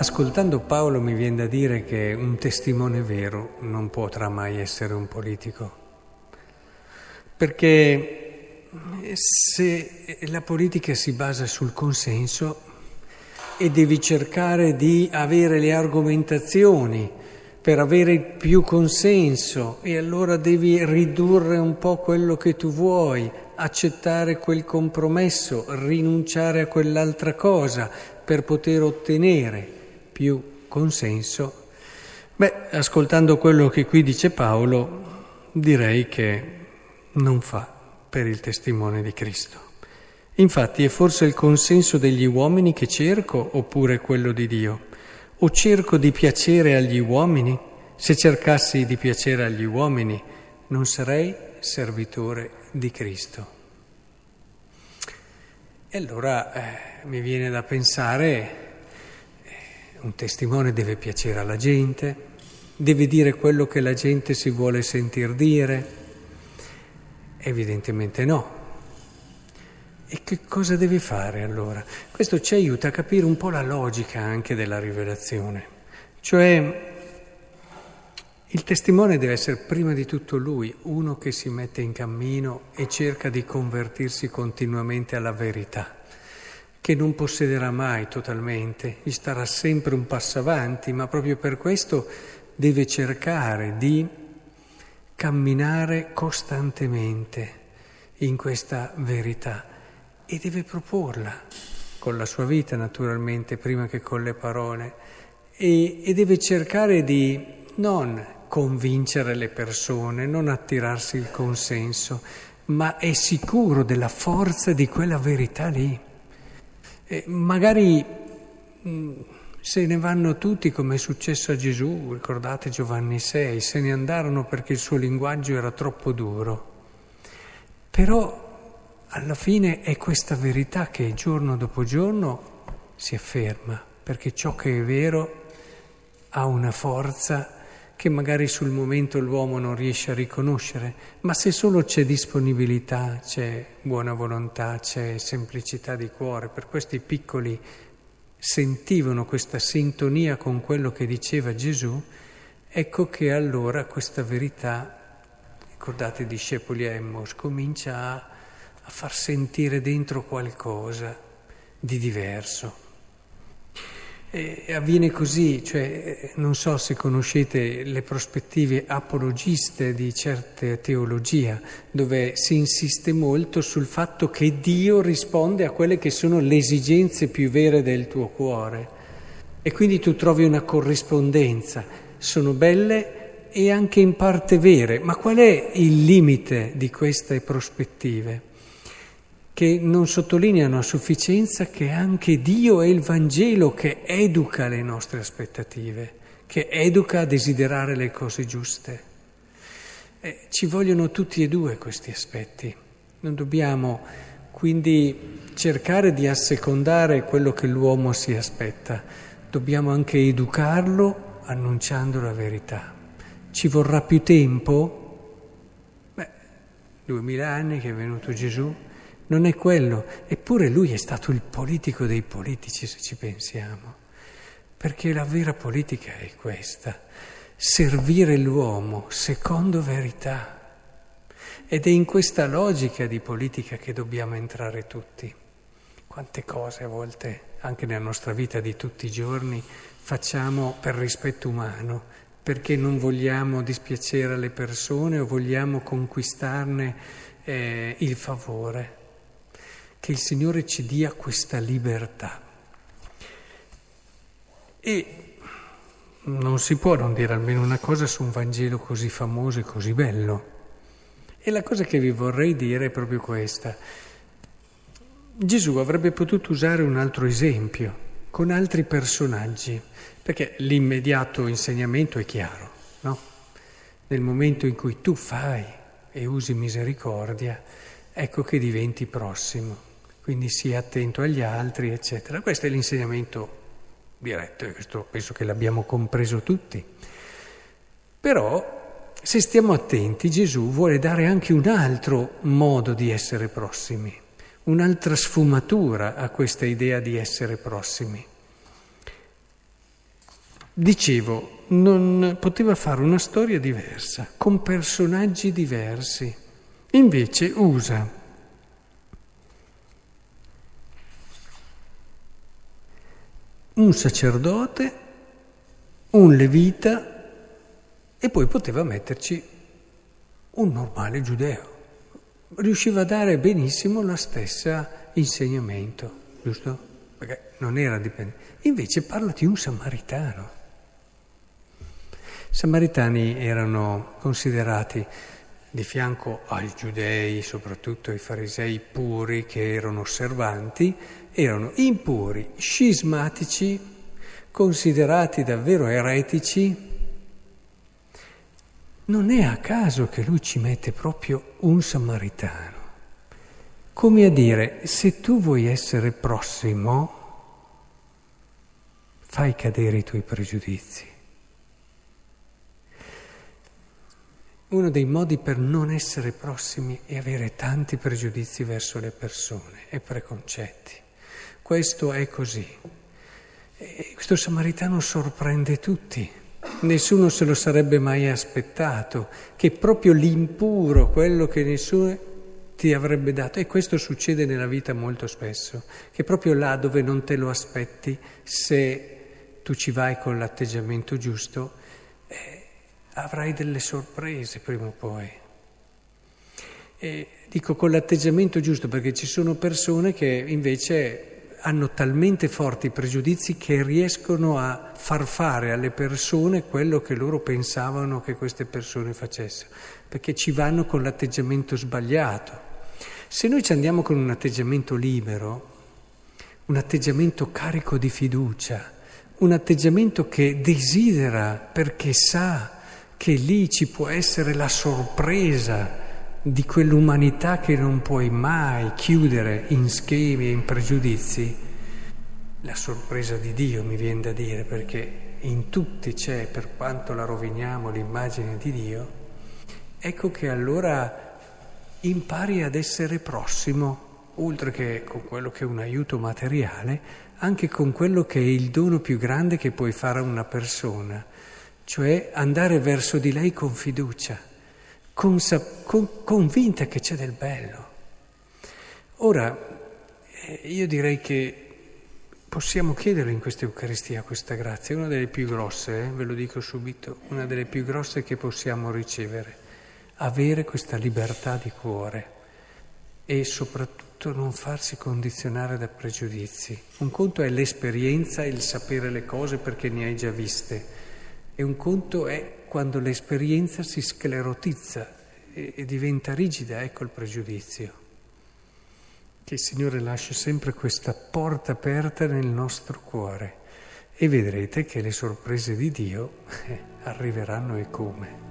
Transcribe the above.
Ascoltando Paolo mi viene da dire che un testimone vero non potrà mai essere un politico, perché se la politica si basa sul consenso e devi cercare di avere le argomentazioni per avere più consenso e allora devi ridurre un po' quello che tu vuoi, accettare quel compromesso, rinunciare a quell'altra cosa per poter ottenere più consenso. Beh, ascoltando quello che qui dice Paolo, direi che non fa per il testimone di Cristo. Infatti è forse il consenso degli uomini che cerco oppure quello di Dio? O cerco di piacere agli uomini? Se cercassi di piacere agli uomini, non sarei servitore di Cristo. E allora eh, mi viene da pensare, un testimone deve piacere alla gente, deve dire quello che la gente si vuole sentir dire? Evidentemente no. E che cosa devi fare allora? Questo ci aiuta a capire un po' la logica anche della rivelazione. Cioè, il testimone deve essere prima di tutto lui, uno che si mette in cammino e cerca di convertirsi continuamente alla verità, che non possederà mai totalmente, gli starà sempre un passo avanti, ma proprio per questo deve cercare di camminare costantemente in questa verità e deve proporla con la sua vita naturalmente, prima che con le parole, e, e deve cercare di non convincere le persone, non attirarsi il consenso, ma è sicuro della forza di quella verità lì. E magari mh, se ne vanno tutti come è successo a Gesù, ricordate Giovanni 6, se ne andarono perché il suo linguaggio era troppo duro. Però alla fine è questa verità che giorno dopo giorno si afferma, perché ciò che è vero ha una forza che magari sul momento l'uomo non riesce a riconoscere, ma se solo c'è disponibilità, c'è buona volontà, c'è semplicità di cuore, per questi piccoli sentivano questa sintonia con quello che diceva Gesù, ecco che allora questa verità, ricordate i discepoli a Emmos, comincia a a far sentire dentro qualcosa di diverso. E avviene così, cioè, non so se conoscete le prospettive apologiste di certe teologia, dove si insiste molto sul fatto che Dio risponde a quelle che sono le esigenze più vere del tuo cuore. E quindi tu trovi una corrispondenza. Sono belle e anche in parte vere, ma qual è il limite di queste prospettive? Che non sottolineano a sufficienza che anche Dio è il Vangelo che educa le nostre aspettative, che educa a desiderare le cose giuste. Eh, ci vogliono tutti e due questi aspetti. Non dobbiamo quindi cercare di assecondare quello che l'uomo si aspetta, dobbiamo anche educarlo annunciando la verità. Ci vorrà più tempo? Beh, duemila anni che è venuto Gesù non è quello, eppure lui è stato il politico dei politici se ci pensiamo, perché la vera politica è questa, servire l'uomo secondo verità. Ed è in questa logica di politica che dobbiamo entrare tutti. Quante cose a volte, anche nella nostra vita di tutti i giorni, facciamo per rispetto umano, perché non vogliamo dispiacere alle persone o vogliamo conquistarne eh, il favore che il Signore ci dia questa libertà. E non si può non dire almeno una cosa su un Vangelo così famoso e così bello. E la cosa che vi vorrei dire è proprio questa. Gesù avrebbe potuto usare un altro esempio con altri personaggi, perché l'immediato insegnamento è chiaro, no? Nel momento in cui tu fai e usi misericordia, ecco che diventi prossimo quindi sii attento agli altri, eccetera. Questo è l'insegnamento diretto questo penso che l'abbiamo compreso tutti. Però, se stiamo attenti, Gesù vuole dare anche un altro modo di essere prossimi, un'altra sfumatura a questa idea di essere prossimi. Dicevo, non poteva fare una storia diversa, con personaggi diversi. Invece usa un sacerdote, un levita e poi poteva metterci un normale giudeo. Riusciva a dare benissimo lo stesso insegnamento, giusto? Perché non era dipendente. Invece parla di un samaritano. I samaritani erano considerati di fianco ai giudei, soprattutto ai farisei puri che erano osservanti, erano impuri, scismatici, considerati davvero eretici. Non è a caso che lui ci mette proprio un samaritano. Come a dire, se tu vuoi essere prossimo, fai cadere i tuoi pregiudizi. Uno dei modi per non essere prossimi è avere tanti pregiudizi verso le persone e preconcetti. Questo è così. E questo samaritano sorprende tutti. Nessuno se lo sarebbe mai aspettato, che proprio l'impuro, quello che nessuno ti avrebbe dato, e questo succede nella vita molto spesso, che proprio là dove non te lo aspetti, se tu ci vai con l'atteggiamento giusto, eh, avrai delle sorprese prima o poi. E dico con l'atteggiamento giusto perché ci sono persone che invece hanno talmente forti pregiudizi che riescono a far fare alle persone quello che loro pensavano che queste persone facessero, perché ci vanno con l'atteggiamento sbagliato. Se noi ci andiamo con un atteggiamento libero, un atteggiamento carico di fiducia, un atteggiamento che desidera perché sa che lì ci può essere la sorpresa di quell'umanità che non puoi mai chiudere in schemi e in pregiudizi, la sorpresa di Dio mi viene da dire, perché in tutti c'è, per quanto la roviniamo, l'immagine di Dio, ecco che allora impari ad essere prossimo, oltre che con quello che è un aiuto materiale, anche con quello che è il dono più grande che puoi fare a una persona cioè andare verso di lei con fiducia, consa- con- convinta che c'è del bello. Ora, eh, io direi che possiamo chiedere in questa Eucaristia questa grazia, una delle più grosse, eh, ve lo dico subito, una delle più grosse che possiamo ricevere, avere questa libertà di cuore e soprattutto non farsi condizionare da pregiudizi. Un conto è l'esperienza, il sapere le cose perché ne hai già viste e un conto è quando l'esperienza si sclerotizza e, e diventa rigida, ecco il pregiudizio. Che il Signore lascia sempre questa porta aperta nel nostro cuore e vedrete che le sorprese di Dio eh, arriveranno e come.